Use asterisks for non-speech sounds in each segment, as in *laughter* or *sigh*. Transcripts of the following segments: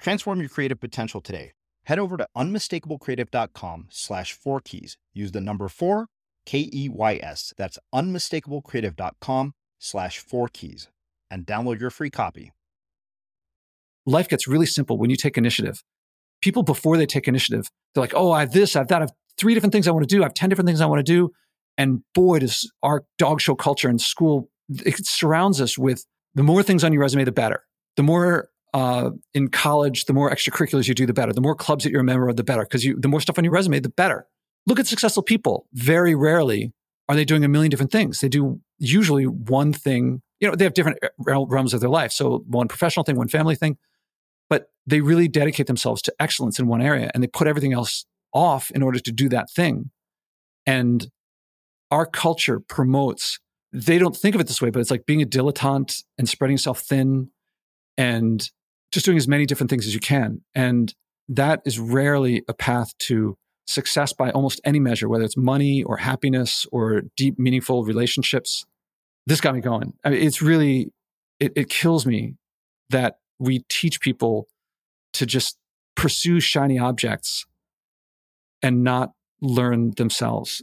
Transform your creative potential today. Head over to unmistakablecreative.com slash four keys. Use the number four, K E Y S. That's unmistakablecreative.com slash four keys and download your free copy. Life gets really simple when you take initiative. People, before they take initiative, they're like, oh, I have this, I have that, I have three different things I want to do, I have 10 different things I want to do. And boy, does our dog show culture in school, it surrounds us with the more things on your resume, the better. The more uh, in college, the more extracurriculars you do, the better. The more clubs that you're a member of, the better. Because the more stuff on your resume, the better. Look at successful people. Very rarely are they doing a million different things. They do usually one thing. You know, they have different realms of their life. So one professional thing, one family thing, but they really dedicate themselves to excellence in one area, and they put everything else off in order to do that thing. And our culture promotes. They don't think of it this way, but it's like being a dilettante and spreading yourself thin and just doing as many different things as you can. And that is rarely a path to success by almost any measure, whether it's money or happiness or deep, meaningful relationships. This got me going. I mean, it's really, it, it kills me that we teach people to just pursue shiny objects and not learn themselves.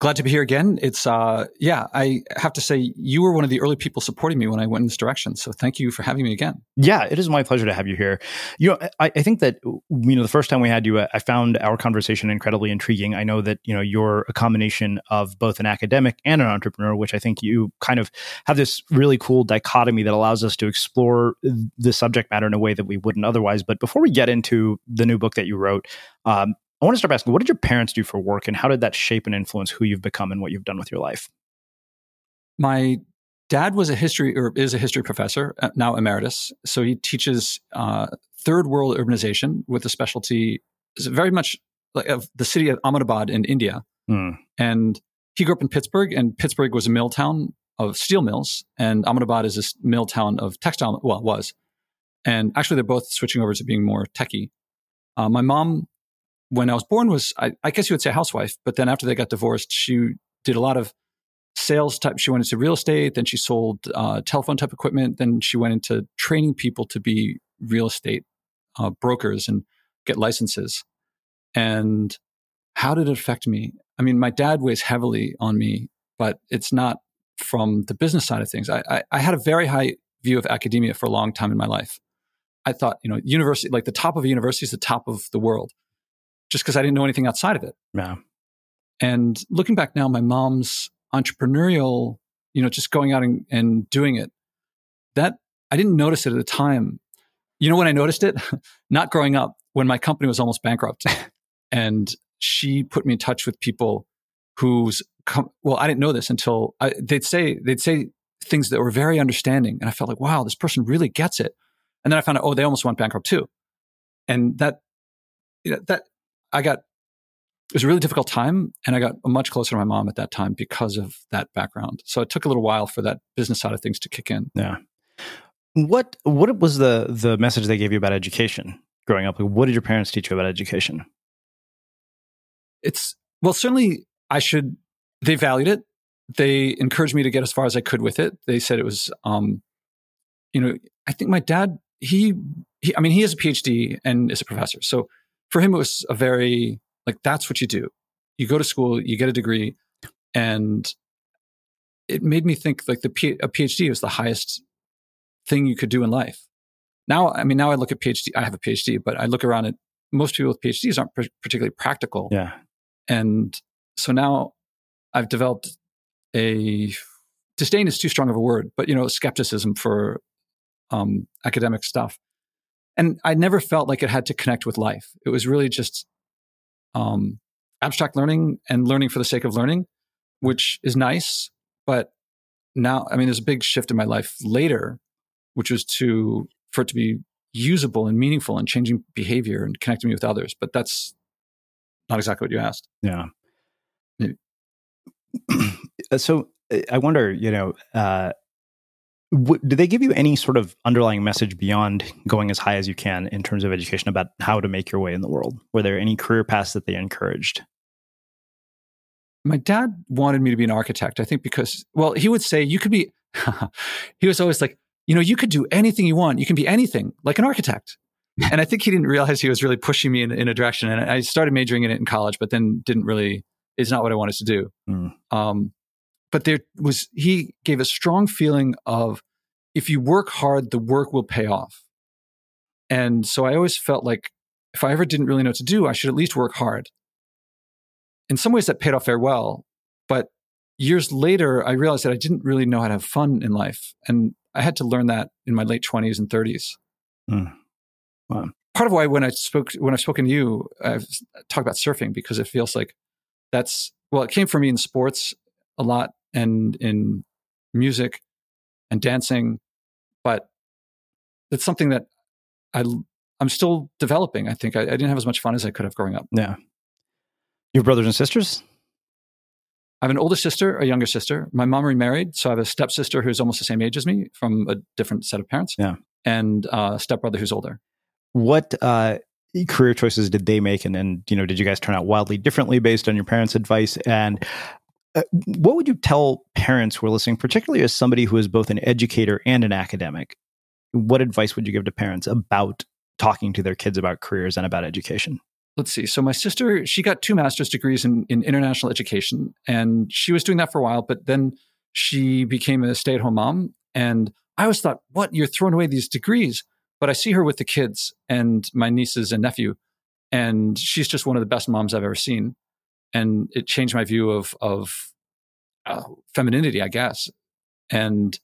Glad to be here again. It's uh yeah, I have to say you were one of the early people supporting me when I went in this direction. So thank you for having me again. Yeah, it is my pleasure to have you here. You know, I, I think that you know the first time we had you, I found our conversation incredibly intriguing. I know that you know you're a combination of both an academic and an entrepreneur, which I think you kind of have this really cool dichotomy that allows us to explore the subject matter in a way that we wouldn't otherwise. But before we get into the new book that you wrote, um, I want to start asking, what did your parents do for work and how did that shape and influence who you've become and what you've done with your life? My dad was a history or is a history professor, uh, now emeritus. So he teaches uh, third world urbanization with a specialty very much like of the city of Ahmedabad in India. Mm. And he grew up in Pittsburgh, and Pittsburgh was a mill town of steel mills, and Ahmedabad is a mill town of textile. Well, was, and actually they're both switching over to being more techy. Uh, my mom when I was born was, I, I, guess you would say housewife, but then after they got divorced, she did a lot of sales type. She went into real estate, then she sold uh, telephone type equipment, then she went into training people to be real estate uh, brokers and get licenses. And how did it affect me? I mean, my dad weighs heavily on me, but it's not from the business side of things. I, I, I had a very high view of academia for a long time in my life. I thought, you know, university, like the top of a university is the top of the world just because I didn't know anything outside of it. Yeah. And looking back now, my mom's entrepreneurial, you know, just going out and, and doing it, that I didn't notice it at the time. You know, when I noticed it, *laughs* not growing up, when my company was almost bankrupt. *laughs* and she put me in touch with people whose, com- well, I didn't know this until I, they'd say, they'd say things that were very understanding. And I felt like, wow, this person really gets it. And then I found out, oh, they almost went bankrupt too. And that, you know, that I got it was a really difficult time and I got much closer to my mom at that time because of that background. So it took a little while for that business side of things to kick in. Yeah. What what was the the message they gave you about education growing up? like What did your parents teach you about education? It's Well, certainly I should. They valued it. They encouraged me to get as far as I could with it. They said it was, um, you know, I think my dad, he, he, I mean, he has a PhD and is a professor. So for him, it was a very, like, that's what you do. You go to school, you get a degree, and it made me think like the P- a PhD was the highest thing you could do in life. Now, I mean, now I look at PhD, I have a PhD, but I look around at most people with PhDs aren't particularly practical. Yeah. And so now I've developed a disdain is too strong of a word, but you know, skepticism for um, academic stuff. And I never felt like it had to connect with life. It was really just um, abstract learning and learning for the sake of learning, which is nice. But now, I mean, there's a big shift in my life later, which was to for it to be usable and meaningful and changing behavior and connecting me with others. But that's not exactly what you asked. Yeah. *clears throat* so uh, I wonder, you know, uh, w- do they give you any sort of underlying message beyond going as high as you can in terms of education about how to make your way in the world? Were there any career paths that they encouraged? My dad wanted me to be an architect. I think because, well, he would say you could be. *laughs* he was always like, you know, you could do anything you want. You can be anything, like an architect. *laughs* and I think he didn't realize he was really pushing me in, in, a direction. And I started majoring in it in college, but then didn't really. It's not what I wanted to do. Mm. Um, but there was he gave a strong feeling of if you work hard, the work will pay off. And so I always felt like if I ever didn't really know what to do, I should at least work hard. In some ways, that paid off very well. But years later, I realized that I didn't really know how to have fun in life. And I had to learn that in my late 20s and 30s. Mm. Wow. Part of why when I spoke when I've spoken to you, I've talked about surfing because it feels like that's well, it came for me in sports a lot and in music and dancing, but it's something that I I'm still developing. I think I, I didn't have as much fun as I could have growing up. Yeah. Your brothers and sisters? I have an older sister, a younger sister. My mom remarried, so I have a stepsister who's almost the same age as me from a different set of parents. Yeah. And a stepbrother who's older. What uh, career choices did they make? And, and, you know, did you guys turn out wildly differently based on your parents' advice? And uh, what would you tell parents who are listening, particularly as somebody who is both an educator and an academic? What advice would you give to parents about talking to their kids about careers and about education? Let's see. So my sister, she got two master's degrees in, in international education, and she was doing that for a while, but then she became a stay-at-home mom. And I always thought, what? You're throwing away these degrees. But I see her with the kids and my nieces and nephew, and she's just one of the best moms I've ever seen and it changed my view of of uh, femininity, I guess. And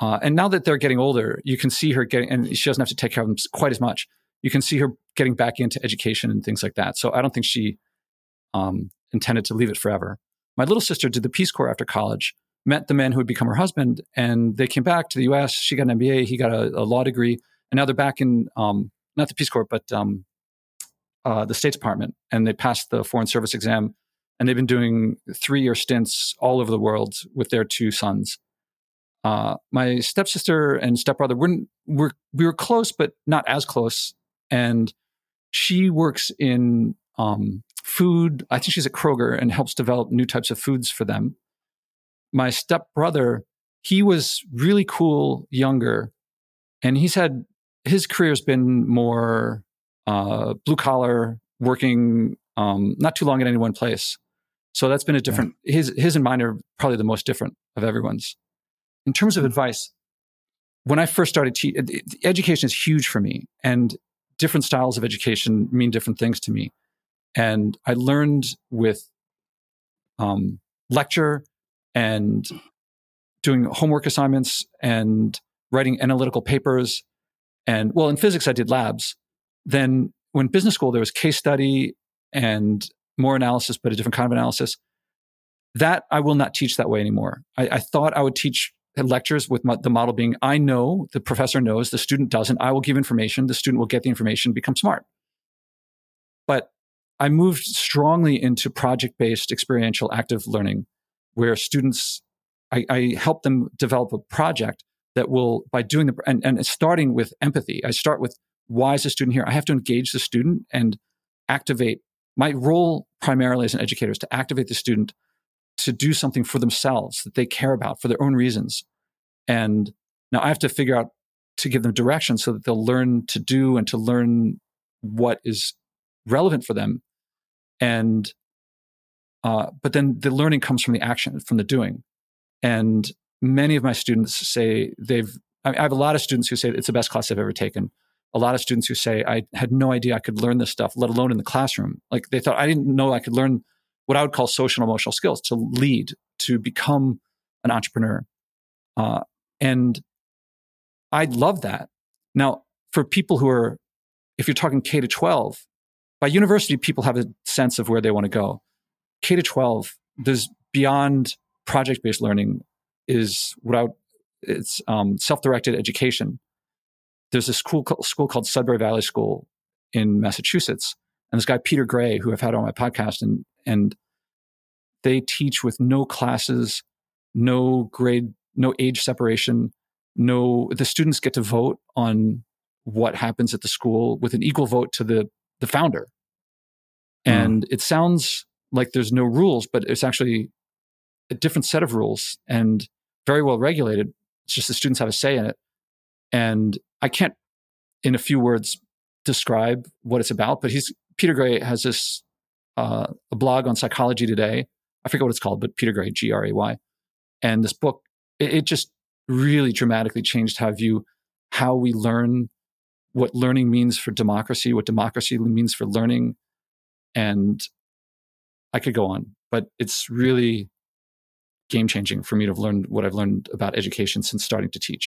uh, and now that they're getting older, you can see her getting, and she doesn't have to take care of them quite as much. You can see her getting back into education and things like that. So I don't think she um, intended to leave it forever. My little sister did the Peace Corps after college, met the man who would become her husband, and they came back to the U.S. She got an MBA, he got a, a law degree, and now they're back in um, not the Peace Corps, but um, uh, the State Department, and they passed the Foreign Service exam, and they've been doing three-year stints all over the world with their two sons. Uh, my stepsister and stepbrother weren't were we were close, but not as close. And she works in um, food. I think she's at Kroger and helps develop new types of foods for them. My stepbrother, he was really cool, younger, and he's had his career's been more uh, blue collar, working um, not too long at any one place. So that's been a different. Yeah. His his and mine are probably the most different of everyone's. In terms of hmm. advice, when I first started teaching, education is huge for me, and different styles of education mean different things to me. And I learned with um, lecture and doing homework assignments and writing analytical papers. And well, in physics, I did labs, then when business school, there was case study and more analysis, but a different kind of analysis. That I will not teach that way anymore. I, I thought I would teach lectures with my, the model being I know, the professor knows, the student doesn't. I will give information, the student will get the information, become smart. But I moved strongly into project based experiential active learning where students, I, I help them develop a project that will, by doing the, and, and starting with empathy, I start with why is the student here? I have to engage the student and activate my role primarily as an educator is to activate the student to do something for themselves that they care about for their own reasons. And now I have to figure out to give them direction so that they'll learn to do and to learn what is relevant for them. And, uh, but then the learning comes from the action, from the doing. And many of my students say they've, I have a lot of students who say it's the best class they've ever taken. A lot of students who say, I had no idea I could learn this stuff, let alone in the classroom. Like they thought, I didn't know I could learn what I would call social and emotional skills to lead, to become an entrepreneur. Uh, and I love that. Now, for people who are, if you're talking K to 12, by university, people have a sense of where they want to go. K to 12, there's beyond project based learning is I, it's um, self directed education. There's a school, school called Sudbury Valley School in Massachusetts. And this guy, Peter Gray, who I've had on my podcast, and, and they teach with no classes, no grade, no age separation, no, the students get to vote on what happens at the school with an equal vote to the, the founder. Mm. And it sounds like there's no rules, but it's actually a different set of rules and very well regulated. It's just the students have a say in it. And I can't, in a few words, describe what it's about, but he's, Peter Gray has this, uh, a blog on psychology today. I forget what it's called, but Peter Gray, G R A Y. And this book, it, it just really dramatically changed how view how we learn, what learning means for democracy, what democracy means for learning. And I could go on, but it's really game changing for me to have learned what I've learned about education since starting to teach.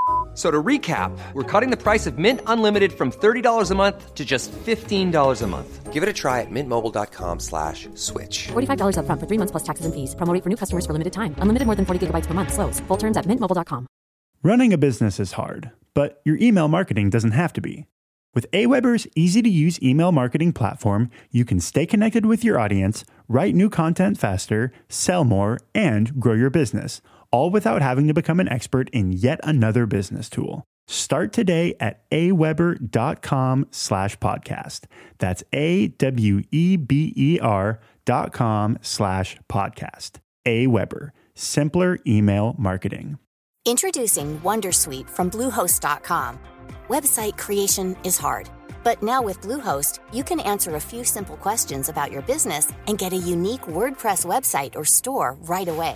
So to recap, we're cutting the price of Mint Unlimited from $30 a month to just $15 a month. Give it a try at mintmobile.com slash switch. $45 up front for three months plus taxes and fees. Promo for new customers for limited time. Unlimited more than 40 gigabytes per month. Slows. Full terms at mintmobile.com. Running a business is hard, but your email marketing doesn't have to be. With Aweber's easy-to-use email marketing platform, you can stay connected with your audience, write new content faster, sell more, and grow your business – all without having to become an expert in yet another business tool. Start today at aweber.com slash podcast. That's A-W-E-B-E-R dot com slash podcast. Aweber, simpler email marketing. Introducing Wondersuite from Bluehost.com. Website creation is hard, but now with Bluehost, you can answer a few simple questions about your business and get a unique WordPress website or store right away.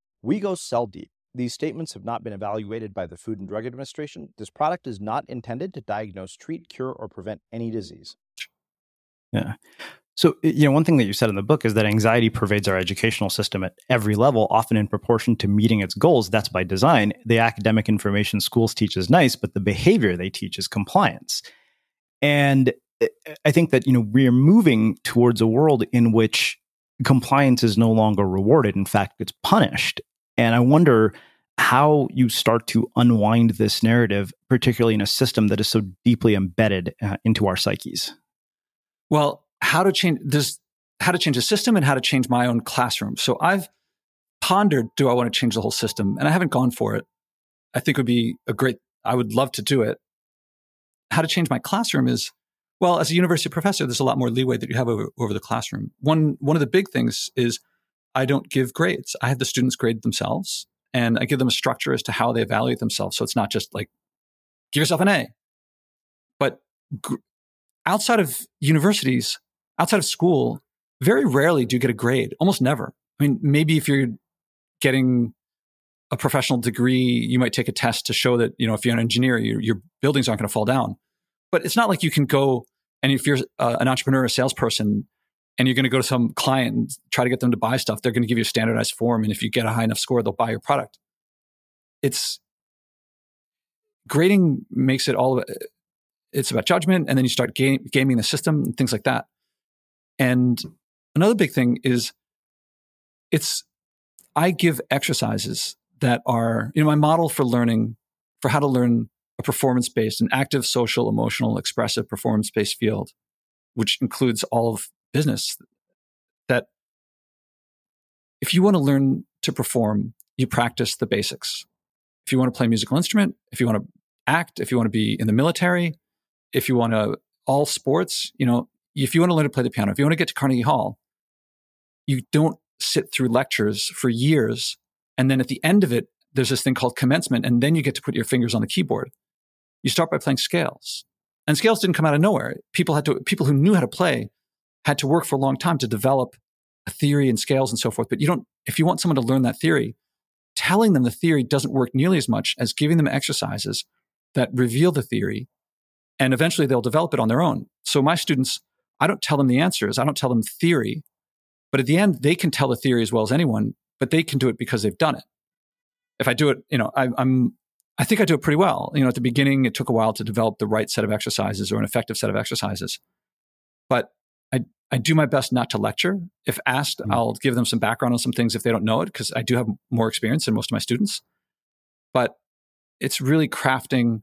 We go cell deep. These statements have not been evaluated by the Food and Drug Administration. This product is not intended to diagnose, treat, cure, or prevent any disease. Yeah. So, you know, one thing that you said in the book is that anxiety pervades our educational system at every level, often in proportion to meeting its goals. That's by design. The academic information schools teach is nice, but the behavior they teach is compliance. And eh, I think that, you know, we're moving towards a world in which compliance is no longer rewarded. In fact, it's punished. And I wonder how you start to unwind this narrative, particularly in a system that is so deeply embedded uh, into our psyches. Well, how to change this, how to change a system and how to change my own classroom. So I've pondered, do I want to change the whole system? And I haven't gone for it. I think it would be a great, I would love to do it. How to change my classroom is, well, as a university professor, there's a lot more leeway that you have over, over the classroom. One, one of the big things is I don't give grades. I have the students grade themselves and I give them a structure as to how they evaluate themselves. So it's not just like, give yourself an A. But gr- outside of universities, outside of school, very rarely do you get a grade, almost never. I mean, maybe if you're getting a professional degree, you might take a test to show that, you know, if you're an engineer, your, your buildings aren't going to fall down. But it's not like you can go and if you're uh, an entrepreneur, a salesperson, and you're going to go to some client and try to get them to buy stuff, they're going to give you a standardized form. And if you get a high enough score, they'll buy your product. It's grading makes it all, it's about judgment. And then you start ga- gaming the system and things like that. And another big thing is it's, I give exercises that are, you know, my model for learning, for how to learn a performance based, an active, social, emotional, expressive performance based field, which includes all of business that if you want to learn to perform, you practice the basics. If you want to play a musical instrument, if you want to act, if you want to be in the military, if you want to all sports, you know, if you want to learn to play the piano, if you want to get to Carnegie Hall, you don't sit through lectures for years. And then at the end of it, there's this thing called commencement. And then you get to put your fingers on the keyboard. You start by playing scales. And scales didn't come out of nowhere. People had to, people who knew how to play had to work for a long time to develop a theory and scales and so forth. But you don't, if you want someone to learn that theory, telling them the theory doesn't work nearly as much as giving them exercises that reveal the theory and eventually they'll develop it on their own. So my students, I don't tell them the answers. I don't tell them theory, but at the end, they can tell the theory as well as anyone, but they can do it because they've done it. If I do it, you know, I, I'm, I think I do it pretty well. You know, at the beginning, it took a while to develop the right set of exercises or an effective set of exercises. But I, do my best not to lecture. If asked, mm-hmm. I'll give them some background on some things if they don't know it, because I do have more experience than most of my students. But it's really crafting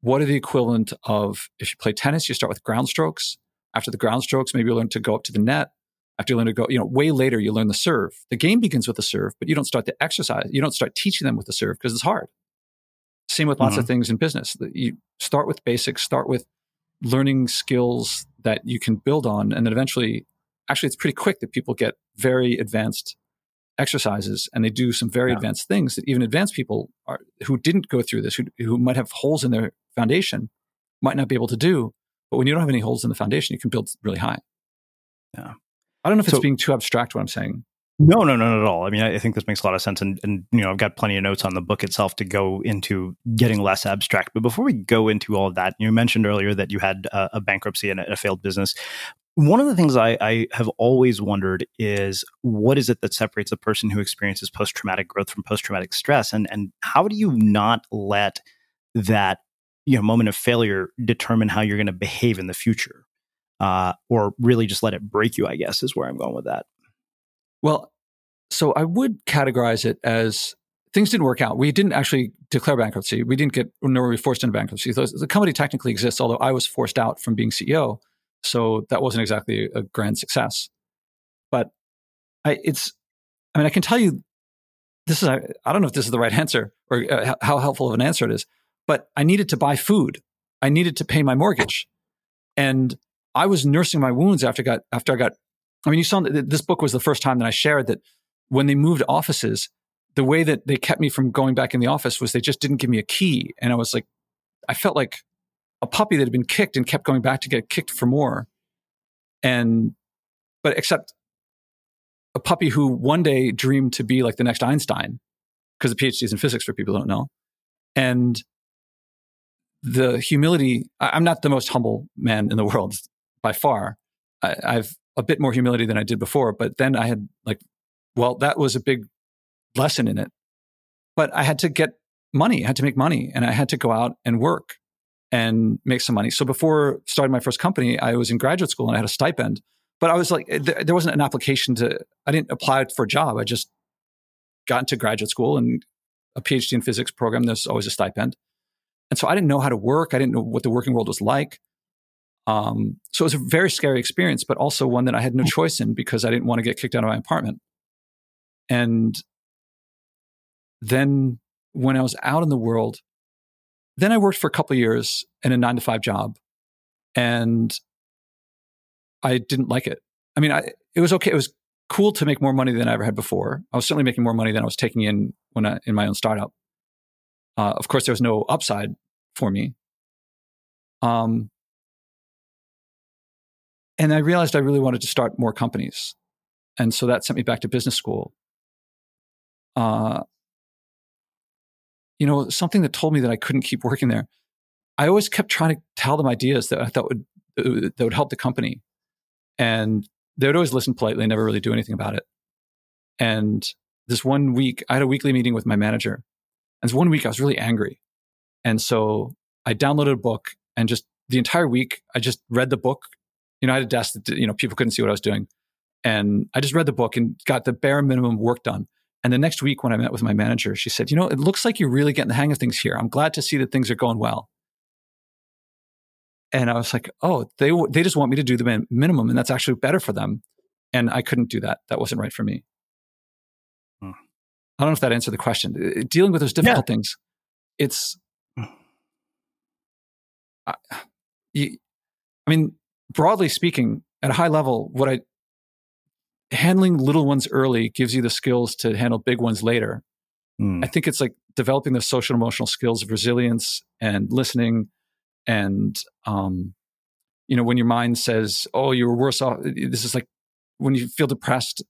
what are the equivalent of if you play tennis, you start with ground strokes. After the ground strokes, maybe you learn to go up to the net. After you learn to go, you know, way later, you learn the serve. The game begins with the serve, but you don't start the exercise. You don't start teaching them with the serve because it's hard. Same with lots mm-hmm. of things in business. You start with basics, start with learning skills that you can build on. And then eventually, actually, it's pretty quick that people get very advanced exercises and they do some very yeah. advanced things that even advanced people are, who didn't go through this, who, who might have holes in their foundation, might not be able to do. But when you don't have any holes in the foundation, you can build really high. Yeah. I don't know if so, it's being too abstract what I'm saying. No, no, no, not at all. I mean, I, think this makes a lot of sense, and and you know, I've got plenty of notes on the book itself to go into getting less abstract. But before we go into all of that, you mentioned earlier that you had a, a bankruptcy and a, a failed business. One of the things I, I, have always wondered is what is it that separates a person who experiences post traumatic growth from post traumatic stress, and and how do you not let that you know moment of failure determine how you're going to behave in the future, uh, or really just let it break you? I guess is where I'm going with that. Well, so I would categorize it as things didn't work out. We didn't actually declare bankruptcy. We didn't get, nor were we forced into bankruptcy. The company technically exists, although I was forced out from being CEO. So that wasn't exactly a grand success. But I, it's, I mean, I can tell you this is, I don't know if this is the right answer or uh, how helpful of an answer it is, but I needed to buy food. I needed to pay my mortgage. And I was nursing my wounds after got, after I got, I mean, you saw that this book was the first time that I shared that when they moved offices, the way that they kept me from going back in the office was they just didn't give me a key. And I was like, I felt like a puppy that had been kicked and kept going back to get kicked for more. And, but except a puppy who one day dreamed to be like the next Einstein because the PhD is in physics for people who don't know. And the humility, I'm not the most humble man in the world by far. I, I've a bit more humility than I did before, but then I had like, well, that was a big lesson in it. But I had to get money. I had to make money and I had to go out and work and make some money. So before starting my first company, I was in graduate school and I had a stipend. But I was like, eh, there wasn't an application to, I didn't apply for a job. I just got into graduate school and a PhD in physics program. There's always a stipend. And so I didn't know how to work. I didn't know what the working world was like. Um, so it was a very scary experience, but also one that I had no choice in because I didn't want to get kicked out of my apartment. And then when I was out in the world, then I worked for a couple years in a nine to five job and I didn't like it. I mean, I, it was okay. It was cool to make more money than I ever had before. I was certainly making more money than I was taking in when I, in my own startup. Uh, of course, there was no upside for me. Um, and I realized I really wanted to start more companies. And so that sent me back to business school. Uh, you know, something that told me that I couldn't keep working there. I always kept trying to tell them ideas that I thought would that would help the company, and they would always listen politely and never really do anything about it. And this one week, I had a weekly meeting with my manager, and this one week I was really angry, and so I downloaded a book and just the entire week I just read the book. You know, I had a desk that you know people couldn't see what I was doing, and I just read the book and got the bare minimum work done. And the next week, when I met with my manager, she said, You know, it looks like you're really getting the hang of things here. I'm glad to see that things are going well. And I was like, Oh, they, they just want me to do the minimum, and that's actually better for them. And I couldn't do that. That wasn't right for me. Hmm. I don't know if that answered the question. Dealing with those difficult yeah. things, it's, hmm. I, you, I mean, broadly speaking, at a high level, what I handling little ones early gives you the skills to handle big ones later. Mm. I think it's like developing the social emotional skills of resilience and listening and um, you know when your mind says oh you were worse off this is like when you feel depressed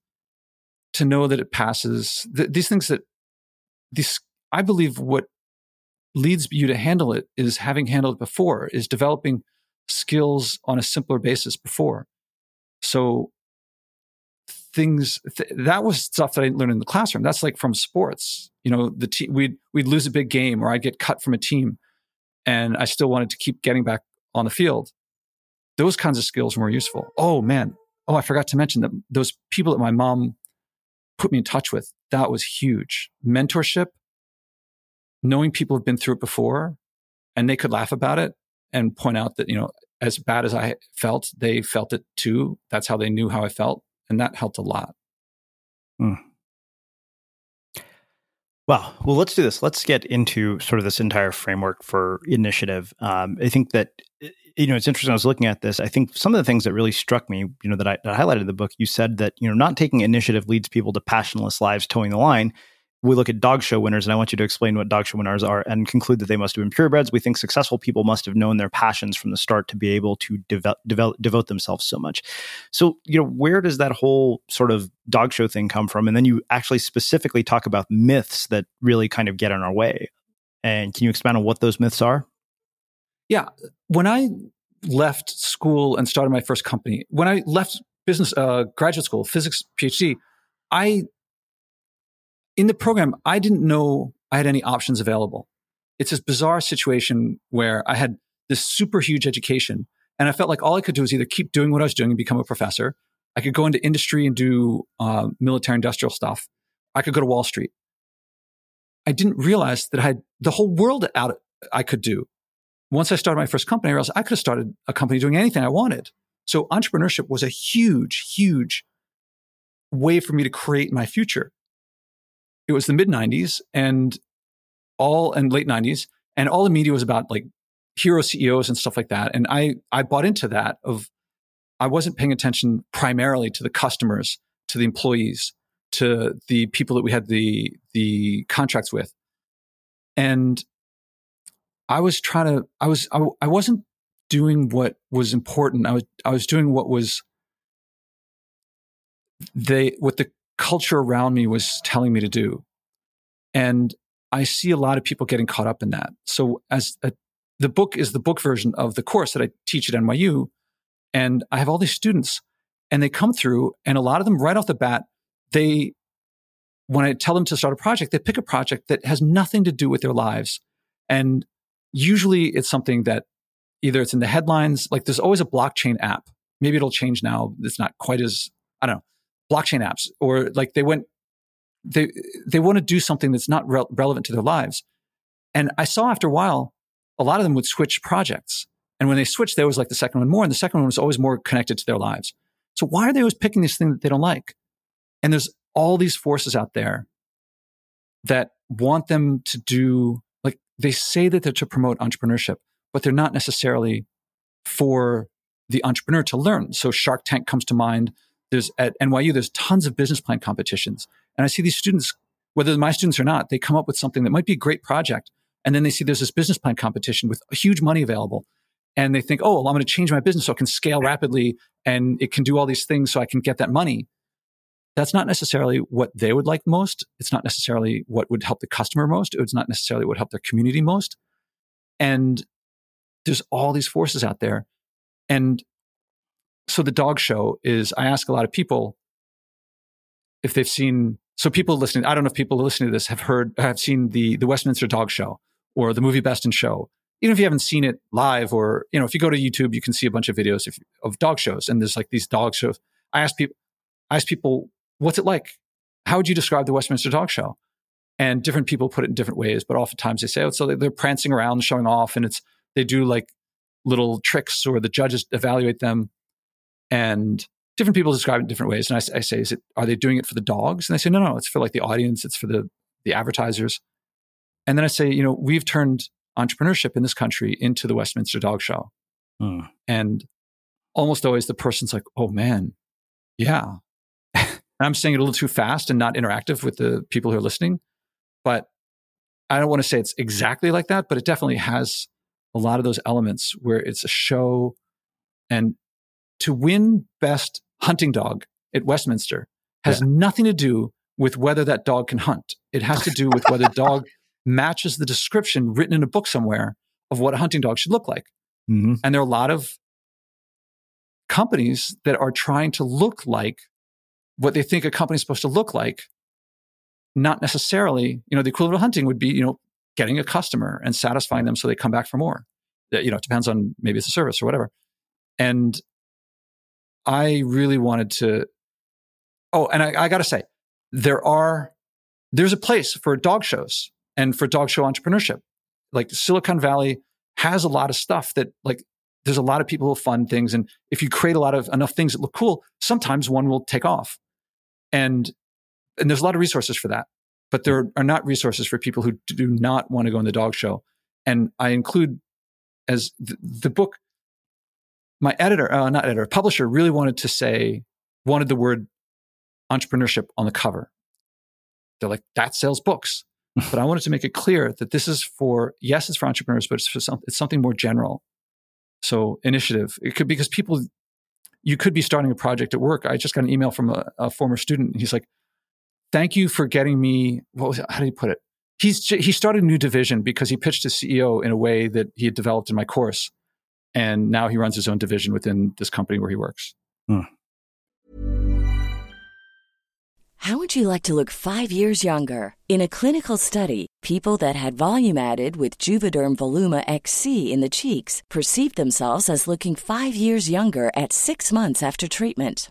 to know that it passes Th- these things that these i believe what leads you to handle it is having handled it before is developing skills on a simpler basis before so things th- that was stuff that I didn't learn in the classroom. That's like from sports. You know, the te- we'd we'd lose a big game or I'd get cut from a team, and I still wanted to keep getting back on the field. Those kinds of skills were useful. Oh man, oh I forgot to mention that those people that my mom put me in touch with that was huge. Mentorship, knowing people have been through it before, and they could laugh about it and point out that you know as bad as I felt, they felt it too. That's how they knew how I felt and that helped a lot. Mm. Wow. Well, let's do this. Let's get into sort of this entire framework for initiative. Um, I think that you know it's interesting. I was looking at this. I think some of the things that really struck me, you know, that I, that I highlighted in the book. You said that you know not taking initiative leads people to passionless lives, toeing the line we look at dog show winners, and I want you to explain what dog show winners are and conclude that they must have been purebreds. We think successful people must have known their passions from the start to be able to develop, devote themselves so much. So, you know, where does that whole sort of dog show thing come from? And then you actually specifically talk about myths that really kind of get in our way. And can you expand on what those myths are? Yeah. When I left school and started my first company, when I left business, uh, graduate school, physics PhD, I in the program, I didn't know I had any options available. It's this bizarre situation where I had this super huge education and I felt like all I could do was either keep doing what I was doing and become a professor. I could go into industry and do uh, military industrial stuff. I could go to Wall Street. I didn't realize that I had the whole world out I could do. Once I started my first company, I realized I could have started a company doing anything I wanted. So entrepreneurship was a huge, huge way for me to create my future. It was the mid 90s and all and late 90s and all the media was about like hero CEOs and stuff like that. And I I bought into that of I wasn't paying attention primarily to the customers, to the employees, to the people that we had the the contracts with. And I was trying to I was I, I wasn't doing what was important. I was I was doing what was they what the culture around me was telling me to do. And I see a lot of people getting caught up in that. So as a, the book is the book version of the course that I teach at NYU, and I have all these students, and they come through, and a lot of them right off the bat, they when I tell them to start a project, they pick a project that has nothing to do with their lives, and usually it's something that either it's in the headlines, like there's always a blockchain app. Maybe it'll change now. It's not quite as I don't know blockchain apps, or like they went they they want to do something that's not re- relevant to their lives. And I saw after a while, a lot of them would switch projects. And when they switched, there was like the second one more, and the second one was always more connected to their lives. So why are they always picking this thing that they don't like? And there's all these forces out there that want them to do like they say that they're to promote entrepreneurship, but they're not necessarily for the entrepreneur to learn. So Shark Tank comes to mind. There's at NYU, there's tons of business plan competitions. And I see these students, whether my students or not, they come up with something that might be a great project. And then they see there's this business plan competition with huge money available. And they think, oh, well, I'm going to change my business so it can scale rapidly and it can do all these things so I can get that money. That's not necessarily what they would like most. It's not necessarily what would help the customer most. It's not necessarily what would help their community most. And there's all these forces out there. And so the dog show is I ask a lot of people if they've seen so people listening, I don't know if people listening to this have heard, have seen the, the Westminster Dog Show or the movie Best in Show. Even if you haven't seen it live or, you know, if you go to YouTube, you can see a bunch of videos of, of dog shows and there's like these dog shows. I ask people, I ask people, what's it like? How would you describe the Westminster Dog Show? And different people put it in different ways, but oftentimes they say, oh, so they're prancing around, showing off, and it's, they do like little tricks or the judges evaluate them. And different people describe it in different ways. And I, I, say, is it, are they doing it for the dogs? And they say, no, no, it's for like the audience. It's for the, the advertisers. And then I say, you know, we've turned entrepreneurship in this country into the Westminster Dog Show. Hmm. And almost always the person's like, oh man, yeah. *laughs* I'm saying it a little too fast and not interactive with the people who are listening. But I don't want to say it's exactly like that, but it definitely has a lot of those elements where it's a show and to win best hunting dog at Westminster has yeah. nothing to do with whether that dog can hunt. It has to do with whether *laughs* dog matches the description written in a book somewhere of what a hunting dog should look like. Mm-hmm. And there are a lot of companies that are trying to look like what they think a company is supposed to look like. Not necessarily, you know, the equivalent of hunting would be, you know, getting a customer and satisfying them so they come back for more. You know, it depends on maybe it's a service or whatever. And I really wanted to. Oh, and I, I got to say, there are there's a place for dog shows and for dog show entrepreneurship. Like Silicon Valley has a lot of stuff that like there's a lot of people who fund things, and if you create a lot of enough things that look cool, sometimes one will take off. And and there's a lot of resources for that, but there are not resources for people who do not want to go in the dog show. And I include as the, the book my editor, uh, not editor, publisher really wanted to say, wanted the word entrepreneurship on the cover. They're like, that sells books. *laughs* but I wanted to make it clear that this is for, yes, it's for entrepreneurs, but it's for some, it's something more general. So initiative, it could, because people, you could be starting a project at work. I just got an email from a, a former student. He's like, thank you for getting me, what was it? How do you put it? He's, he started a new division because he pitched his CEO in a way that he had developed in my course and now he runs his own division within this company where he works. Hmm. How would you like to look five years younger? In a clinical study, people that had volume added with Juvederm Voluma XC in the cheeks perceived themselves as looking five years younger at six months after treatment.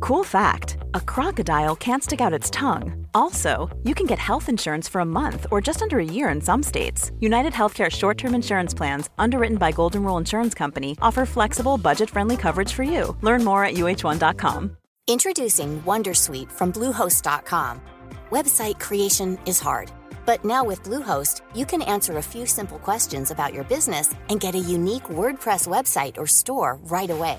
Cool fact a crocodile can't stick out its tongue. Also, you can get health insurance for a month or just under a year in some states. United Healthcare short term insurance plans, underwritten by Golden Rule Insurance Company, offer flexible, budget friendly coverage for you. Learn more at uh1.com. Introducing Wondersuite from Bluehost.com. Website creation is hard, but now with Bluehost, you can answer a few simple questions about your business and get a unique WordPress website or store right away.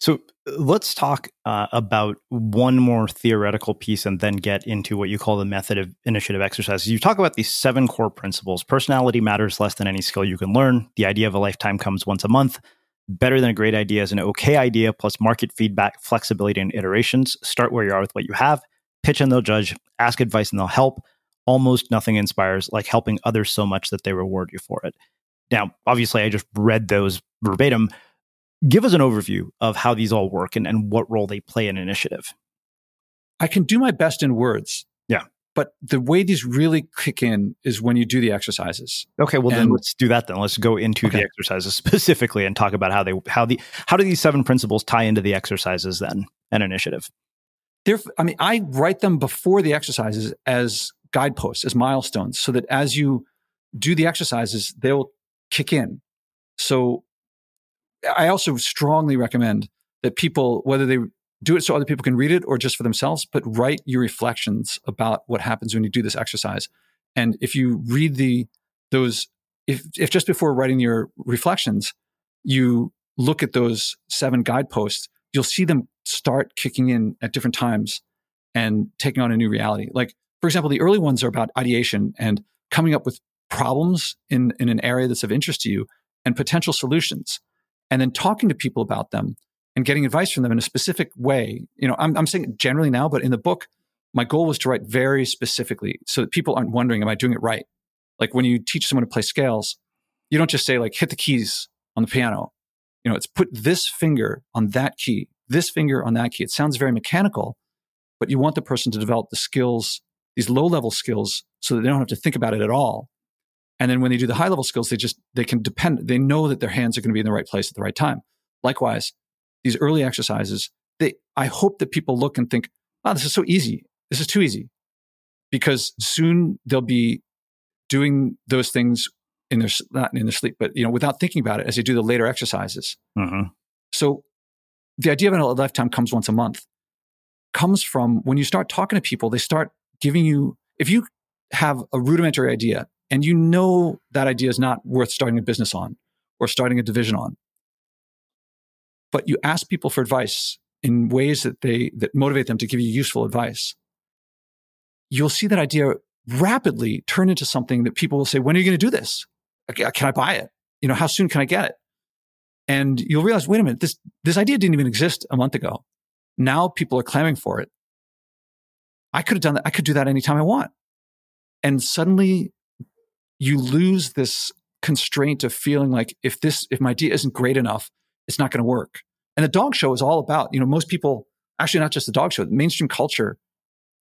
So let's talk uh, about one more theoretical piece and then get into what you call the method of initiative exercises. You talk about these seven core principles. Personality matters less than any skill you can learn. The idea of a lifetime comes once a month. Better than a great idea is an okay idea plus market feedback, flexibility, and iterations. Start where you are with what you have. Pitch and they'll judge. Ask advice and they'll help. Almost nothing inspires like helping others so much that they reward you for it. Now, obviously, I just read those verbatim give us an overview of how these all work and, and what role they play in initiative. I can do my best in words. Yeah. But the way these really kick in is when you do the exercises. Okay, well and, then let's do that then. Let's go into okay. the exercises *laughs* specifically and talk about how they how the how do these seven principles tie into the exercises then and initiative. They're, I mean, I write them before the exercises as guideposts, as milestones, so that as you do the exercises, they'll kick in. So I also strongly recommend that people, whether they do it so other people can read it or just for themselves, but write your reflections about what happens when you do this exercise. And if you read the those, if if just before writing your reflections, you look at those seven guideposts, you'll see them start kicking in at different times and taking on a new reality. Like, for example, the early ones are about ideation and coming up with problems in, in an area that's of interest to you and potential solutions and then talking to people about them and getting advice from them in a specific way. You know, I'm, I'm saying generally now, but in the book, my goal was to write very specifically so that people aren't wondering, am I doing it right? Like when you teach someone to play scales, you don't just say like hit the keys on the piano. You know, it's put this finger on that key, this finger on that key. It sounds very mechanical, but you want the person to develop the skills, these low level skills, so that they don't have to think about it at all. And then when they do the high level skills, they just, they can depend, they know that their hands are going to be in the right place at the right time. Likewise, these early exercises, they, I hope that people look and think, oh, this is so easy. This is too easy because soon they'll be doing those things in their not in their sleep, but you know, without thinking about it as they do the later exercises. Mm-hmm. So the idea of a lifetime comes once a month comes from when you start talking to people, they start giving you, if you have a rudimentary idea and you know that idea is not worth starting a business on or starting a division on, but you ask people for advice in ways that they, that motivate them to give you useful advice, you'll see that idea rapidly turn into something that people will say, when are you going to do this? Uh, can I buy it? You know, how soon can I get it? And you'll realize, wait a minute, this, this idea didn't even exist a month ago. Now people are clamoring for it. I could have done that. I could do that anytime I want. And suddenly you lose this constraint of feeling like if this, if my idea isn't great enough, it's not going to work. And the dog show is all about, you know, most people, actually not just the dog show, the mainstream culture.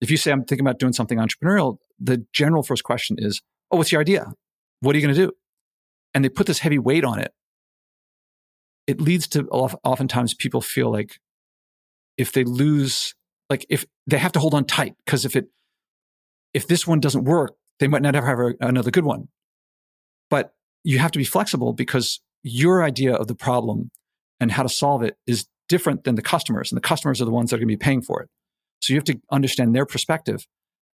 If you say, I'm thinking about doing something entrepreneurial, the general first question is, Oh, what's your idea? What are you going to do? And they put this heavy weight on it. It leads to oftentimes people feel like if they lose, like if they have to hold on tight, because if it, if this one doesn't work, they might not ever have another good one. But you have to be flexible because your idea of the problem and how to solve it is different than the customers. And the customers are the ones that are going to be paying for it. So you have to understand their perspective.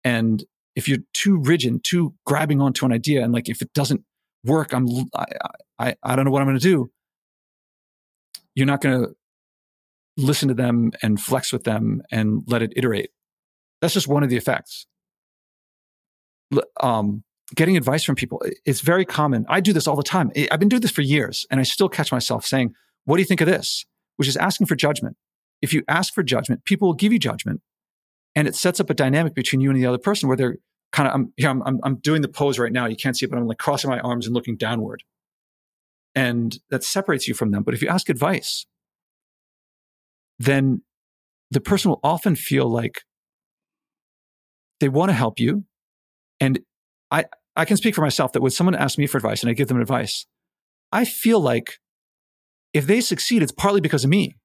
And if you're too rigid, too grabbing onto an idea, and like if it doesn't work, I'm I I, I don't know what I'm going to do. You're not going to listen to them and flex with them and let it iterate. That's just one of the effects. Um, getting advice from people is very common. I do this all the time. I've been doing this for years, and I still catch myself saying, "What do you think of this?" Which is asking for judgment. If you ask for judgment, people will give you judgment, and it sets up a dynamic between you and the other person where they're kind of. I'm here. I'm, I'm, I'm doing the pose right now. You can't see it, but I'm like crossing my arms and looking downward, and that separates you from them. But if you ask advice, then the person will often feel like they want to help you. And I, I can speak for myself that when someone asks me for advice and I give them advice, I feel like if they succeed, it's partly because of me.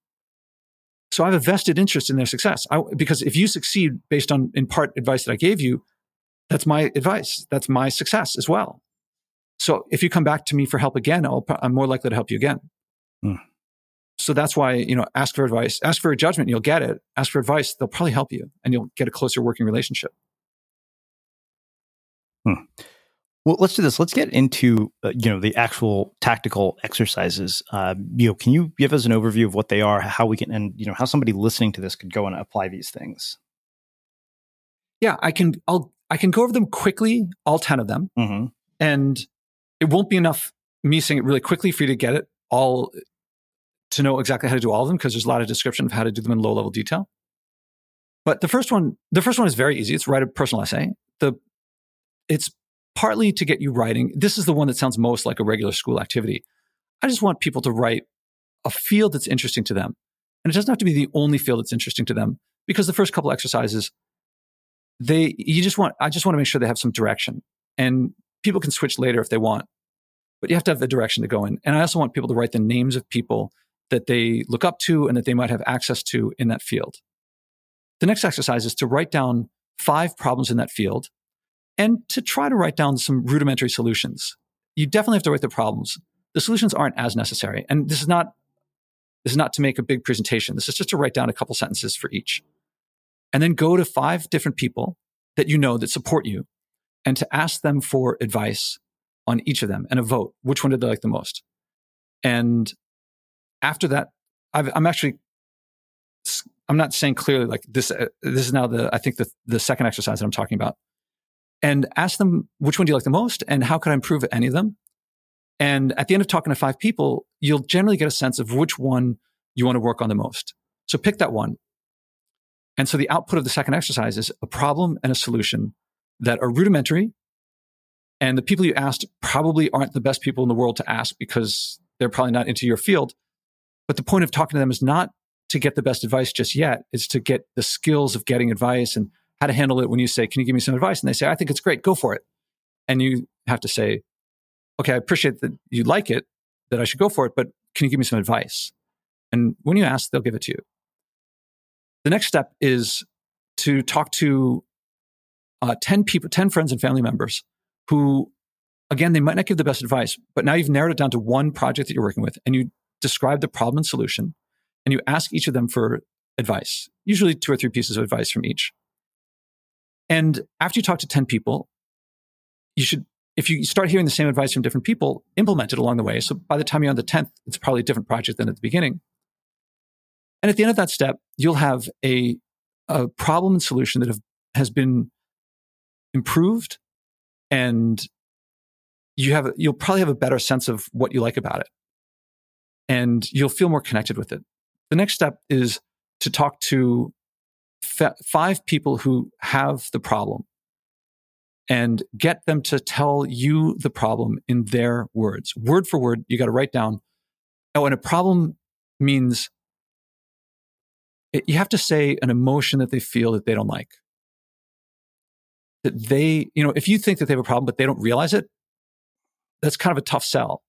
So I have a vested interest in their success. I, because if you succeed based on, in part, advice that I gave you, that's my advice. That's my success as well. So if you come back to me for help again, i am more likely to help you again. Hmm. So that's why, you know, ask for advice, ask for a judgment, you'll get it. Ask for advice, they'll probably help you and you'll get a closer working relationship. Hmm. Well, let's do this. Let's get into uh, you know the actual tactical exercises. Uh, you know, can you give us an overview of what they are, how we can, and you know how somebody listening to this could go and apply these things? Yeah, I can. I'll I can go over them quickly, all ten of them, mm-hmm. and it won't be enough me saying it really quickly for you to get it all to know exactly how to do all of them because there's a lot of description of how to do them in low level detail. But the first one, the first one is very easy. It's write a personal essay. The it's partly to get you writing. This is the one that sounds most like a regular school activity. I just want people to write a field that's interesting to them. And it doesn't have to be the only field that's interesting to them because the first couple exercises, they, you just want, I just want to make sure they have some direction and people can switch later if they want, but you have to have the direction to go in. And I also want people to write the names of people that they look up to and that they might have access to in that field. The next exercise is to write down five problems in that field and to try to write down some rudimentary solutions. You definitely have to write the problems. The solutions aren't as necessary. And this is not this is not to make a big presentation. This is just to write down a couple sentences for each. And then go to five different people that you know that support you and to ask them for advice on each of them and a vote. Which one did they like the most? And after that, i am actually, I'm not saying clearly like this. Uh, this is now the I think the the second exercise that I'm talking about, and ask them which one do you like the most, and how could I improve any of them. And at the end of talking to five people, you'll generally get a sense of which one you want to work on the most. So pick that one. And so the output of the second exercise is a problem and a solution that are rudimentary. And the people you asked probably aren't the best people in the world to ask because they're probably not into your field. But the point of talking to them is not to get the best advice just yet, it's to get the skills of getting advice and how to handle it when you say, Can you give me some advice? And they say, I think it's great, go for it. And you have to say, Okay, I appreciate that you like it, that I should go for it, but can you give me some advice? And when you ask, they'll give it to you. The next step is to talk to uh, 10 people, 10 friends and family members who, again, they might not give the best advice, but now you've narrowed it down to one project that you're working with and you describe the problem and solution and you ask each of them for advice, usually two or three pieces of advice from each. And after you talk to 10 people, you should, if you start hearing the same advice from different people, implement it along the way. So by the time you're on the 10th, it's probably a different project than at the beginning. And at the end of that step, you'll have a, a problem and solution that have, has been improved and you have, you'll probably have a better sense of what you like about it and you'll feel more connected with it. The next step is to talk to f- five people who have the problem and get them to tell you the problem in their words, word for word. You got to write down. Oh, and a problem means it, you have to say an emotion that they feel that they don't like. That they, you know, if you think that they have a problem, but they don't realize it, that's kind of a tough sell.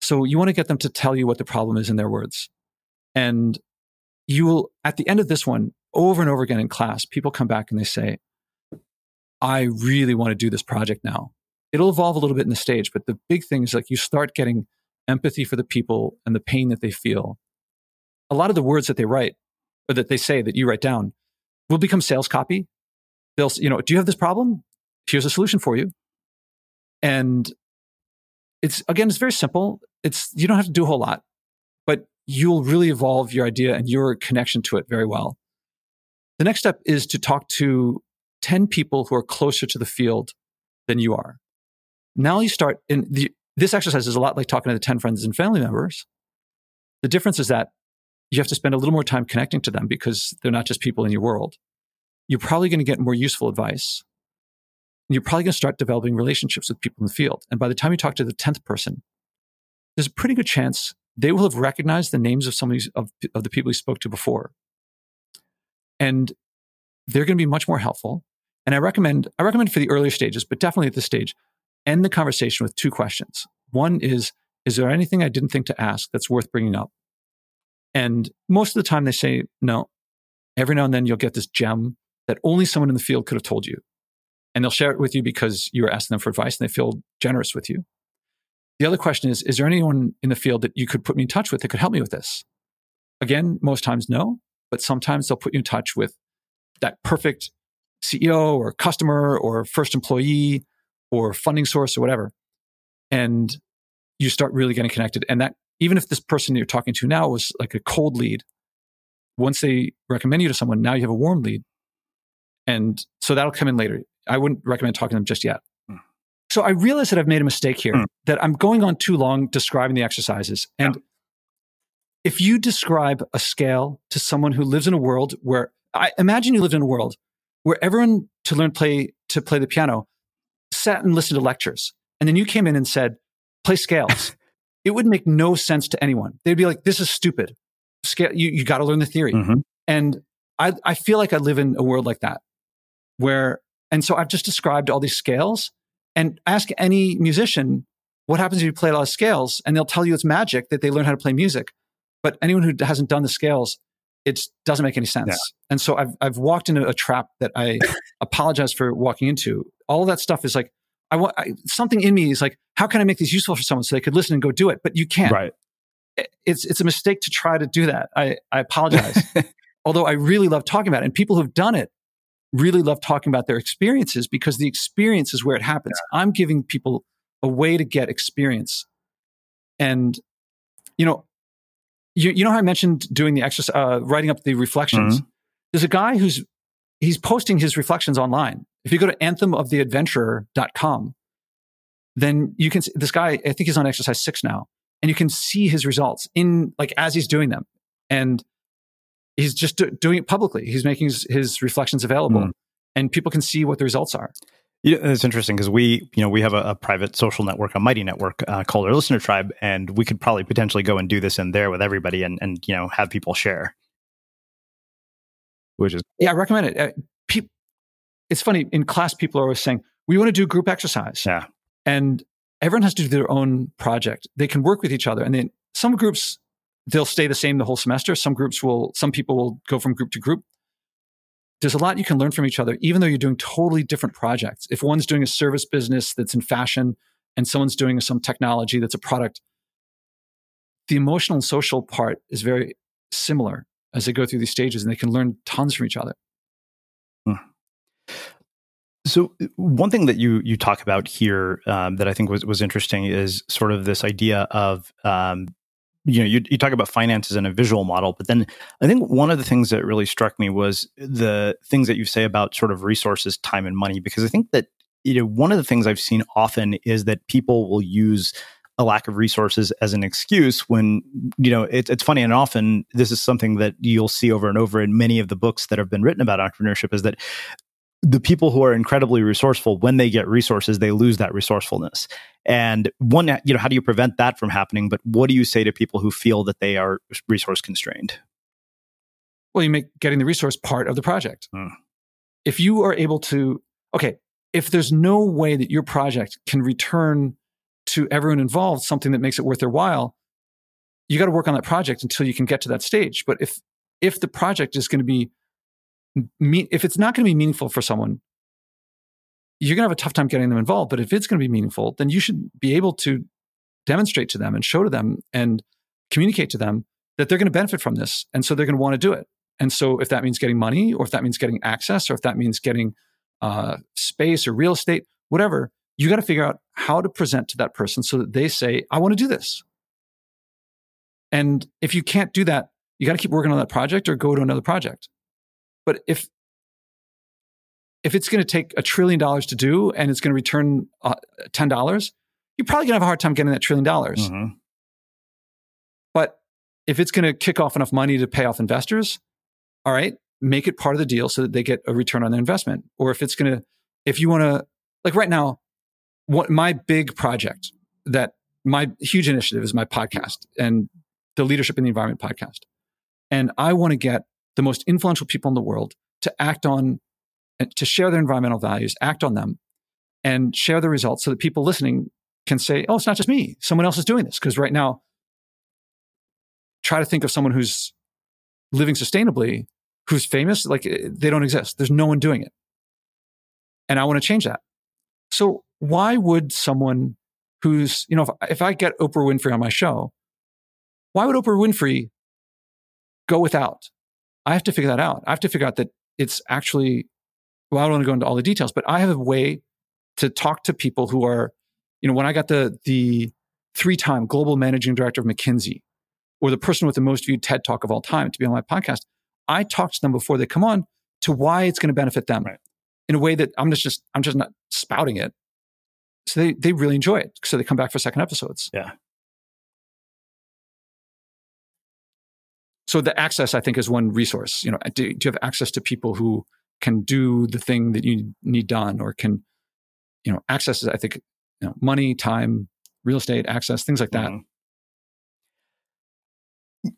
So you want to get them to tell you what the problem is in their words. And you will, at the end of this one, over and over again in class, people come back and they say, I really want to do this project now. It'll evolve a little bit in the stage, but the big thing is like you start getting empathy for the people and the pain that they feel. A lot of the words that they write or that they say that you write down will become sales copy. They'll, you know, do you have this problem? Here's a solution for you. And it's, again, it's very simple. It's, you don't have to do a whole lot, but you'll really evolve your idea and your connection to it very well. The next step is to talk to 10 people who are closer to the field than you are. Now you start in the, this exercise is a lot like talking to the 10 friends and family members. The difference is that you have to spend a little more time connecting to them because they're not just people in your world. You're probably going to get more useful advice. You're probably going to start developing relationships with people in the field. And by the time you talk to the 10th person, there's a pretty good chance they will have recognized the names of some of, of the people you spoke to before. And they're going to be much more helpful. And I recommend, I recommend for the earlier stages, but definitely at this stage, end the conversation with two questions. One is, is there anything I didn't think to ask that's worth bringing up? And most of the time they say no. Every now and then you'll get this gem that only someone in the field could have told you. And they'll share it with you because you were asking them for advice and they feel generous with you. The other question is Is there anyone in the field that you could put me in touch with that could help me with this? Again, most times no, but sometimes they'll put you in touch with that perfect CEO or customer or first employee or funding source or whatever. And you start really getting connected. And that even if this person you're talking to now was like a cold lead, once they recommend you to someone, now you have a warm lead. And so that'll come in later. I wouldn't recommend talking to them just yet. Mm. So I realize that I've made a mistake here, mm. that I'm going on too long describing the exercises. And yeah. If you describe a scale to someone who lives in a world where I imagine you lived in a world where everyone to learn play to play the piano sat and listened to lectures. And then you came in and said, play scales. *laughs* it would make no sense to anyone. They'd be like, this is stupid. Scale, you, you got to learn the theory. Mm-hmm. And I, I feel like I live in a world like that where, and so I've just described all these scales and ask any musician, what happens if you play a lot of scales? And they'll tell you it's magic that they learn how to play music. But anyone who hasn't done the scales, it doesn't make any sense. Yeah. And so I've, I've walked into a trap that I *laughs* apologize for walking into. All that stuff is like, I want I, something in me is like, how can I make these useful for someone so they could listen and go do it? But you can't. Right. It's it's a mistake to try to do that. I I apologize. *laughs* Although I really love talking about it, and people who've done it really love talking about their experiences because the experience is where it happens. Yeah. I'm giving people a way to get experience, and you know, you you know how I mentioned doing the exercise, uh, writing up the reflections. Mm-hmm. There's a guy who's he's posting his reflections online if you go to anthemoftheadventurer.com, then you can see this guy, I think he's on exercise six now, and you can see his results in like as he's doing them. And he's just do, doing it publicly. He's making his, his reflections available, Mm. and people can see what the results are. Yeah, it's interesting because we, you know, we have a, a private social network, a mighty network uh, called our listener tribe, and we could probably potentially go and do this in there with everybody, and and you know have people share, which is Yeah, I recommend it. Uh, peop it's funny in class. People are always saying we want to do group exercise, yeah, and everyone has to do their own project. They can work with each other, and then some groups they'll stay the same the whole semester. Some groups will, some people will go from group to group. There's a lot you can learn from each other, even though you're doing totally different projects. If one's doing a service business that's in fashion, and someone's doing some technology that's a product, the emotional and social part is very similar as they go through these stages, and they can learn tons from each other. So one thing that you you talk about here um, that I think was was interesting is sort of this idea of um, you know you, you talk about finances in a visual model, but then I think one of the things that really struck me was the things that you say about sort of resources, time, and money, because I think that you know one of the things I've seen often is that people will use a lack of resources as an excuse when you know it, it's funny and often this is something that you'll see over and over in many of the books that have been written about entrepreneurship is that the people who are incredibly resourceful when they get resources they lose that resourcefulness and one you know how do you prevent that from happening but what do you say to people who feel that they are resource constrained Well, you make getting the resource part of the project. Hmm. If you are able to, okay, if there's no way that your project can return to everyone involved something that makes it worth their while, you got to work on that project until you can get to that stage. But if if the project is going to be, if it's not going to be meaningful for someone, you're going to have a tough time getting them involved. But if it's going to be meaningful, then you should be able to demonstrate to them and show to them and communicate to them that they're going to benefit from this. And so they're going to want to do it. And so if that means getting money or if that means getting access or if that means getting uh, space or real estate, whatever, you got to figure out how to present to that person so that they say, I want to do this. And if you can't do that, you got to keep working on that project or go to another project. But if if it's going to take a trillion dollars to do and it's going to return uh, ten dollars, you're probably going to have a hard time getting that trillion dollars. Mhm. But if it's going to kick off enough money to pay off investors, all right, make it part of the deal so that they get a return on their investment. Or if it's going to, if you want to, like right now, what my big project that my huge initiative is my podcast and the Leadership in the Environment podcast. And I want to get the most influential people in the world to act on, to share their environmental values, act on them, and share the results so that people listening can say, oh, it's not just me. Someone else is doing this. Because right now, try to think of someone who's living sustainably, who's famous. Like eh, they don't exist. There's no one doing it. And I want to change that. So why would someone who's, you know, if, if I get Oprah Winfrey on my show, why would Oprah Winfrey go without? I have to figure that out. I have to figure out that it's actually, well, I don't want to go into all the details, but I have a way to talk to people who are, you know, when I got the, the three time global managing director of McKinsey or the person with the most viewed TED talk of all time to be on my podcast, I talk to them before they come on to why it's going to benefit them right. in a way that I'm just, just, I'm just not spouting it. So they, they really enjoy it. So they come back for second episodes. Yeah. So the access, I think, is one resource. You know, do, do you have access to people who can do the thing that you need done, or can, you know, access I think, you know, money, time, real estate, access, things like that.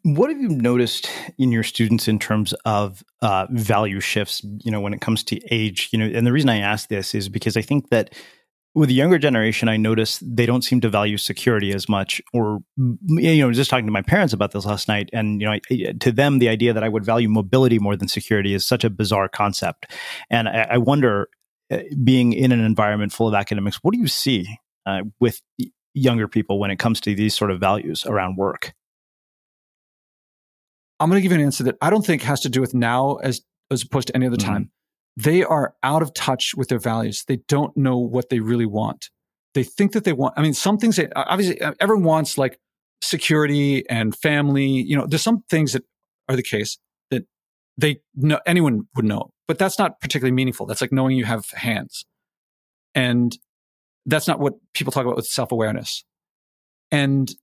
What have you noticed in your students in terms of uh, value shifts? You know, when it comes to age. You know, and the reason I ask this is because I think that with the younger generation, I notice they don't seem to value security as much. Or you know, just talking to my parents about this last night, and you know, I, to them, the idea that I would value mobility more than security is such a bizarre concept. And I, I wonder, uh, being in an environment full of academics, what do you see uh, with younger people when it comes to these sort of values around work? I'm going to give you an answer that I don't think has to do with now as as opposed to any other time. They are out of touch with their values. They don't know what they really want. They think that they want. I mean, some things. That, obviously, everyone wants like security and family. You know, there's some things that are the case that they know anyone would know, but that's not particularly meaningful. That's like knowing you have hands, and that's not what people talk about with self awareness. And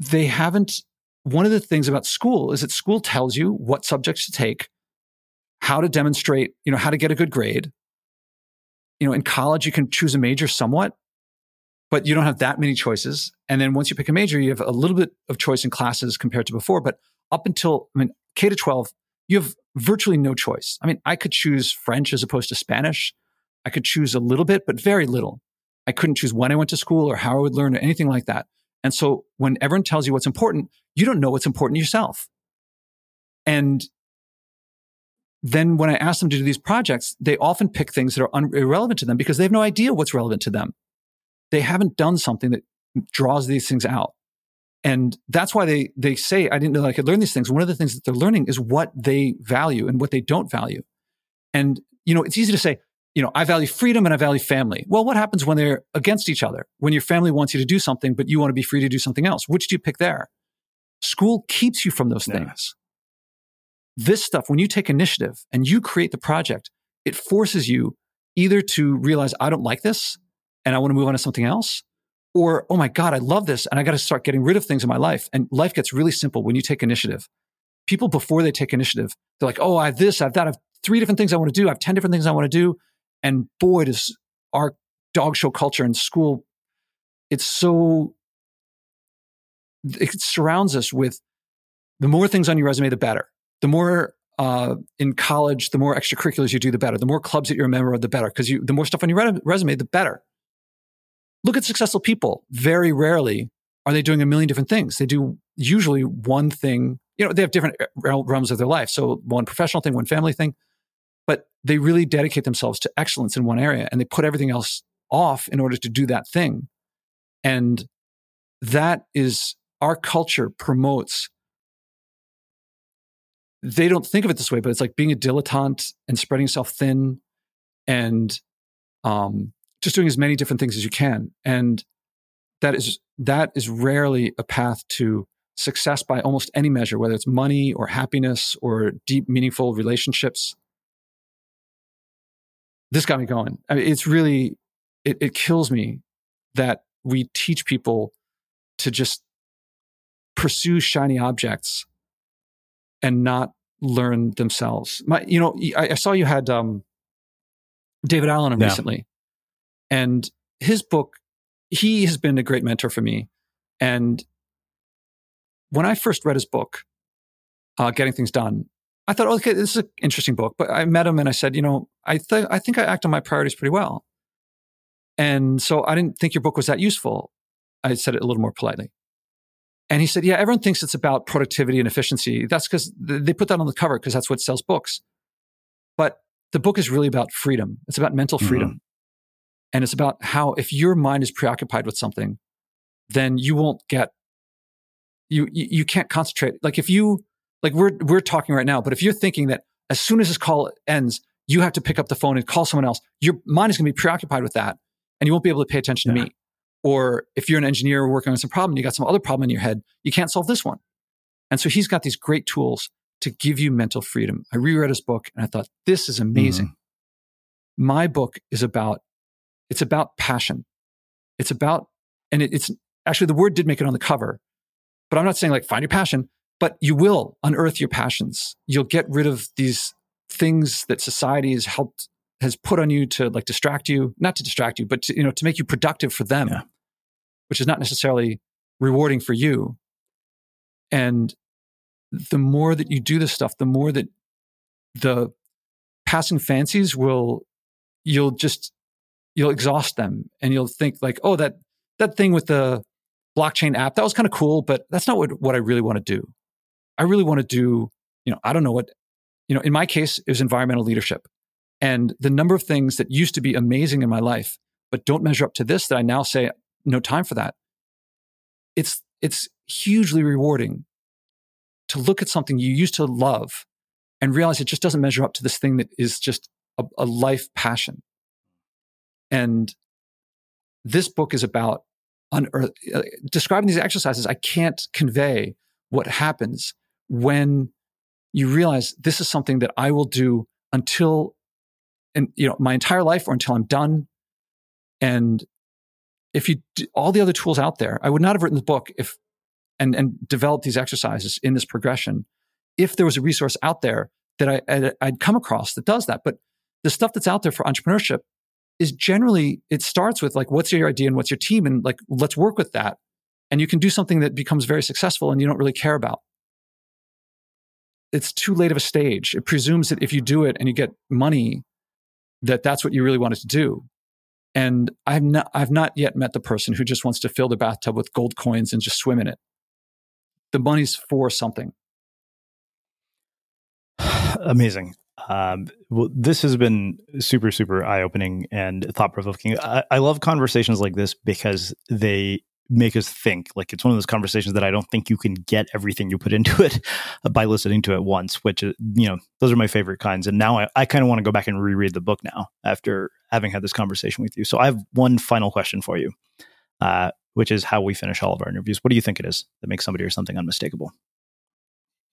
they haven't one of the things about school is that school tells you what subjects to take, how to demonstrate, you know, how to get a good grade. You know, in college, you can choose a major somewhat, but you don't have that many choices. And then once you pick a major, you have a little bit of choice in classes compared to before. But up until, I mean, K to 12, you have virtually no choice. I mean, I could choose French as opposed to Spanish. I could choose a little bit, but very little. I couldn't choose when I went to school or how I would learn or anything like that. And so when everyone tells you what's important, you don't know what's important yourself. And then when I ask them to do these projects, they often pick things that are un- irrelevant to them because they have no idea what's relevant to them. They haven't done something that draws these things out. And that's why they, they say, I didn't know I could learn these things. One of the things that they're learning is what they value and what they don't value. And, you know, it's easy to say, you know, I value freedom and I value family. Well, what happens when they're against each other? When your family wants you to do something, but you want to be free to do something else? Which do you pick there? School keeps you from those yeah. things. This stuff, when you take initiative and you create the project, it forces you either to realize, I don't like this and I want to move on to something else, or, oh my God, I love this and I got to start getting rid of things in my life. And life gets really simple when you take initiative. People, before they take initiative, they're like, oh, I have this, I have that, I have three different things I want to do, I have 10 different things I want to do. And boy, does our dog show culture in school, it's so, it surrounds us with the more things on your resume, the better. The more uh, in college, the more extracurriculars you do, the better. The more clubs that you're a member of, the better. Because the more stuff on your re- resume, the better. Look at successful people. Very rarely are they doing a million different things. They do usually one thing. You know, they have different uh, realms of their life. So one professional thing, one family thing but they really dedicate themselves to excellence in one area and they put everything else off in order to do that thing. And that is our culture promotes. They don't think of it this way, but it's like being a dilettante and spreading yourself thin and um, just doing as many different things as you can. And that is that is rarely a path to success by almost any measure, whether it's money or happiness or deep, meaningful relationships this got me going. I mean, it's really, it, it kills me that we teach people to just pursue shiny objects and not learn themselves. My, you know, I, I saw you had um, David Allen yeah. recently, and his book. He has been a great mentor for me, and when I first read his book, uh, "Getting Things Done," I thought, okay, this is an interesting book. But I met him and I said, you know, I, th- I think I act on my priorities pretty well. And so I didn't think your book was that useful. I said it a little more politely. And he said, yeah, everyone thinks it's about productivity and efficiency. That's because they put that on the cover because that's what sells books. But the book is really about freedom. It's about mental mm-hmm. freedom. Mm-hmm. And it's about how if your mind is preoccupied with something, then you won't get, you, you, you can't concentrate. Like if you, like we're we're talking right now, but if you're thinking that as soon as this call ends, you have to pick up the phone and call someone else, your mind is going to be preoccupied with that, and you won't be able to pay attention yeah. to me. Or if you're an engineer working on some problem, you got some other problem in your head, you can't solve this one. And so he's got these great tools to give you mental freedom. I reread his book and I thought, this is amazing. Mm-hmm. My book is about, it's about passion. It's about, and it, it's actually the word did make it on the cover, but I'm not saying like find your passion but you will unearth your passions. You'll get rid of these things that society has helped has put on you to like distract you, not to distract you, but to, you know to make you productive for them, yeah. Which is not necessarily rewarding for you. And the more that you do this stuff, the more that the passing fancies will you'll just you'll exhaust them and you'll think like, oh, that that thing with the blockchain app, that was kind of cool, but that's not what, what I really want to do. I really want to do, you know, I don't know what, you know, in my case, it was environmental leadership. And the number of things that used to be amazing in my life, but don't measure up to this that I now say, no time for that. It's, it's hugely rewarding to look at something you used to love and realize it just doesn't measure up to this thing that is just a, a life passion. And this book is about unearth, uh, describing these exercises. I can't convey what happens when you realize this is something that I will do until and you know my entire life or until I'm done. And if you all the other tools out there, I would not have written the book if and, and developed these exercises in this progression if there was a resource out there that I, I'd, I'd come across that does that. But the stuff that's out there for entrepreneurship is generally, it starts with like, what's your idea and what's your team? And like, let's work with that. And you can do something that becomes very successful and you don't really care about. It's too late of a stage. It presumes that if you do it and you get money, that that's what you really wanted to do. And I've not, I've not yet met the person who just wants to fill the bathtub with gold coins and just swim in it. The money's for something. *sighs* Amazing. Um, well, this has been super, super eye opening and thought provoking. I, I, love conversations like this because they make us think. Like it's one of those conversations that I don't think you can get everything you put into it *laughs* by listening to it once, which, uh, you know, those are my favorite kinds. And now I, I kind of want to go back and reread the book now after having had this conversation with you. So I have one final question for you, uh, which is how we finish all of our interviews. What do you think it is that makes somebody or something unmistakable?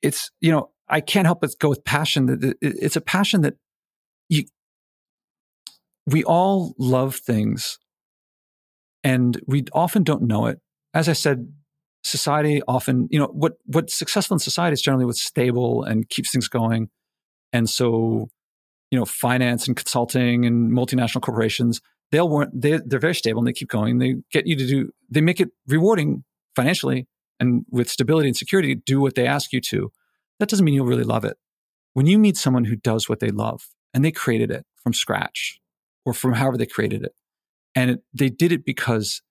It's, you know, I can't help but go with passion. It's a passion that you, we all love things and we often don't know it. As I said, society often, you know, what, what's successful in society is generally what's stable and keeps things going. And so, you know, finance and consulting and multinational corporations, they'll want, they, they're very stable and they keep going. They get you to do, they make it rewarding financially and with stability and security, do what they ask you to. That doesn't mean you'll really love it. When you meet someone who does what they love and they created it from scratch or from however they created it, and it, they did it because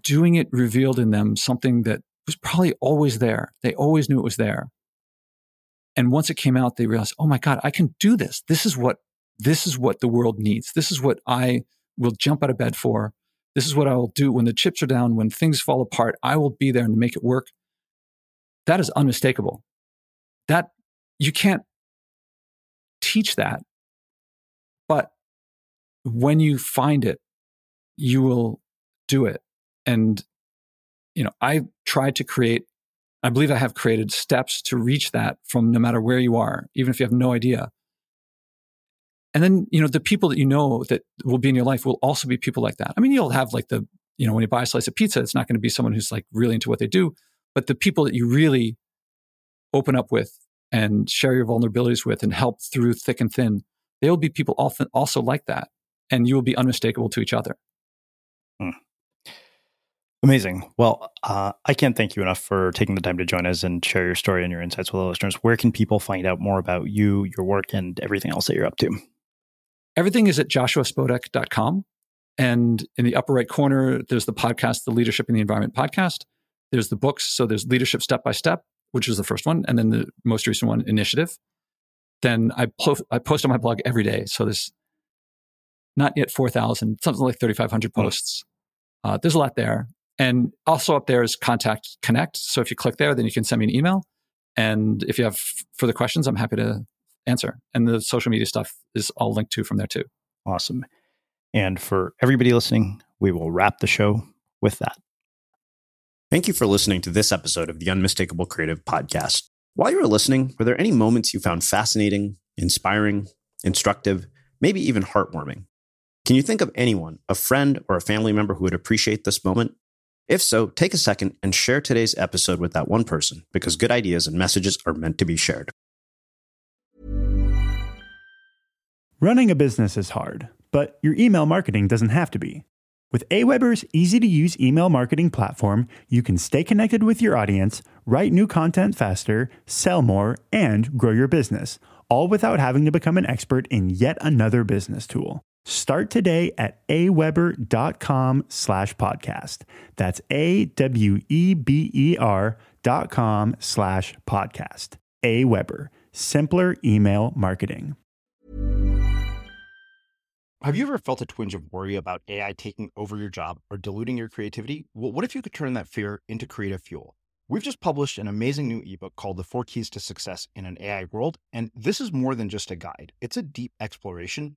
doing it revealed in them something that was probably always there. They always knew it was there. And once it came out, they realized, oh my God, I can do this. This is what, this is what the world needs. This is what I will jump out of bed for. This is what I will do when the chips are down, when things fall apart. I will be there and make it work. That is unmistakable. That you can't teach that. But when you find it, you will do it. And, you know, I tried to create, I believe I have created steps to reach that from no matter where you are, even if you have no idea. And then, you know, the people that you know that will be in your life will also be people like that. I mean, you'll have like the, you know, when you buy a slice of pizza, it's not going to be someone who's like really into what they do, but the people that you really open up with and share your vulnerabilities with and help through thick and thin, they will be people often also like that. And you will be unmistakable to each other. Hmm. Amazing. Well, uh, I can't thank you enough for taking the time to join us and share your story and your insights with our listeners. Where can people find out more about you, your work, and everything else that you're up to? Everything is at joshuaspodek.com. And in the upper right corner, there's the podcast, the Leadership in the Environment podcast. There's the books. So there's Leadership Step by Step, which is the first one. And then the most recent one, Initiative. Then I, po- I post on my blog every day. So there's not yet 4,000, something like 3,500 posts. Uh, there's a lot there. And also up there is Contact Connect. So if you click there, then you can send me an email. And if you have further questions, I'm happy to answer. And the social media stuff is all linked to from there too. Awesome. And for everybody listening, we will wrap the show with that. Thank you for listening to this episode of the Unmistakable Creative Podcast. While you were listening, were there any moments you found fascinating, inspiring, instructive, maybe even heartwarming? Can you think of anyone, a friend or a family member who would appreciate this moment? If so, take a second and share today's episode with that one person because good ideas and messages are meant to be shared. Running a business is hard, but your email marketing doesn't have to be. With Aweber's easy to use email marketing platform, you can stay connected with your audience, write new content faster, sell more, and grow your business, all without having to become an expert in yet another business tool. Start today at aweber.com slash podcast. That's A-W-E-B-E-R dot com slash podcast. Aweber, simpler email marketing. Have you ever felt a twinge of worry about AI taking over your job or diluting your creativity? Well, what if you could turn that fear into creative fuel? We've just published an amazing new ebook called The Four Keys to Success in an AI World, and this is more than just a guide. It's a deep exploration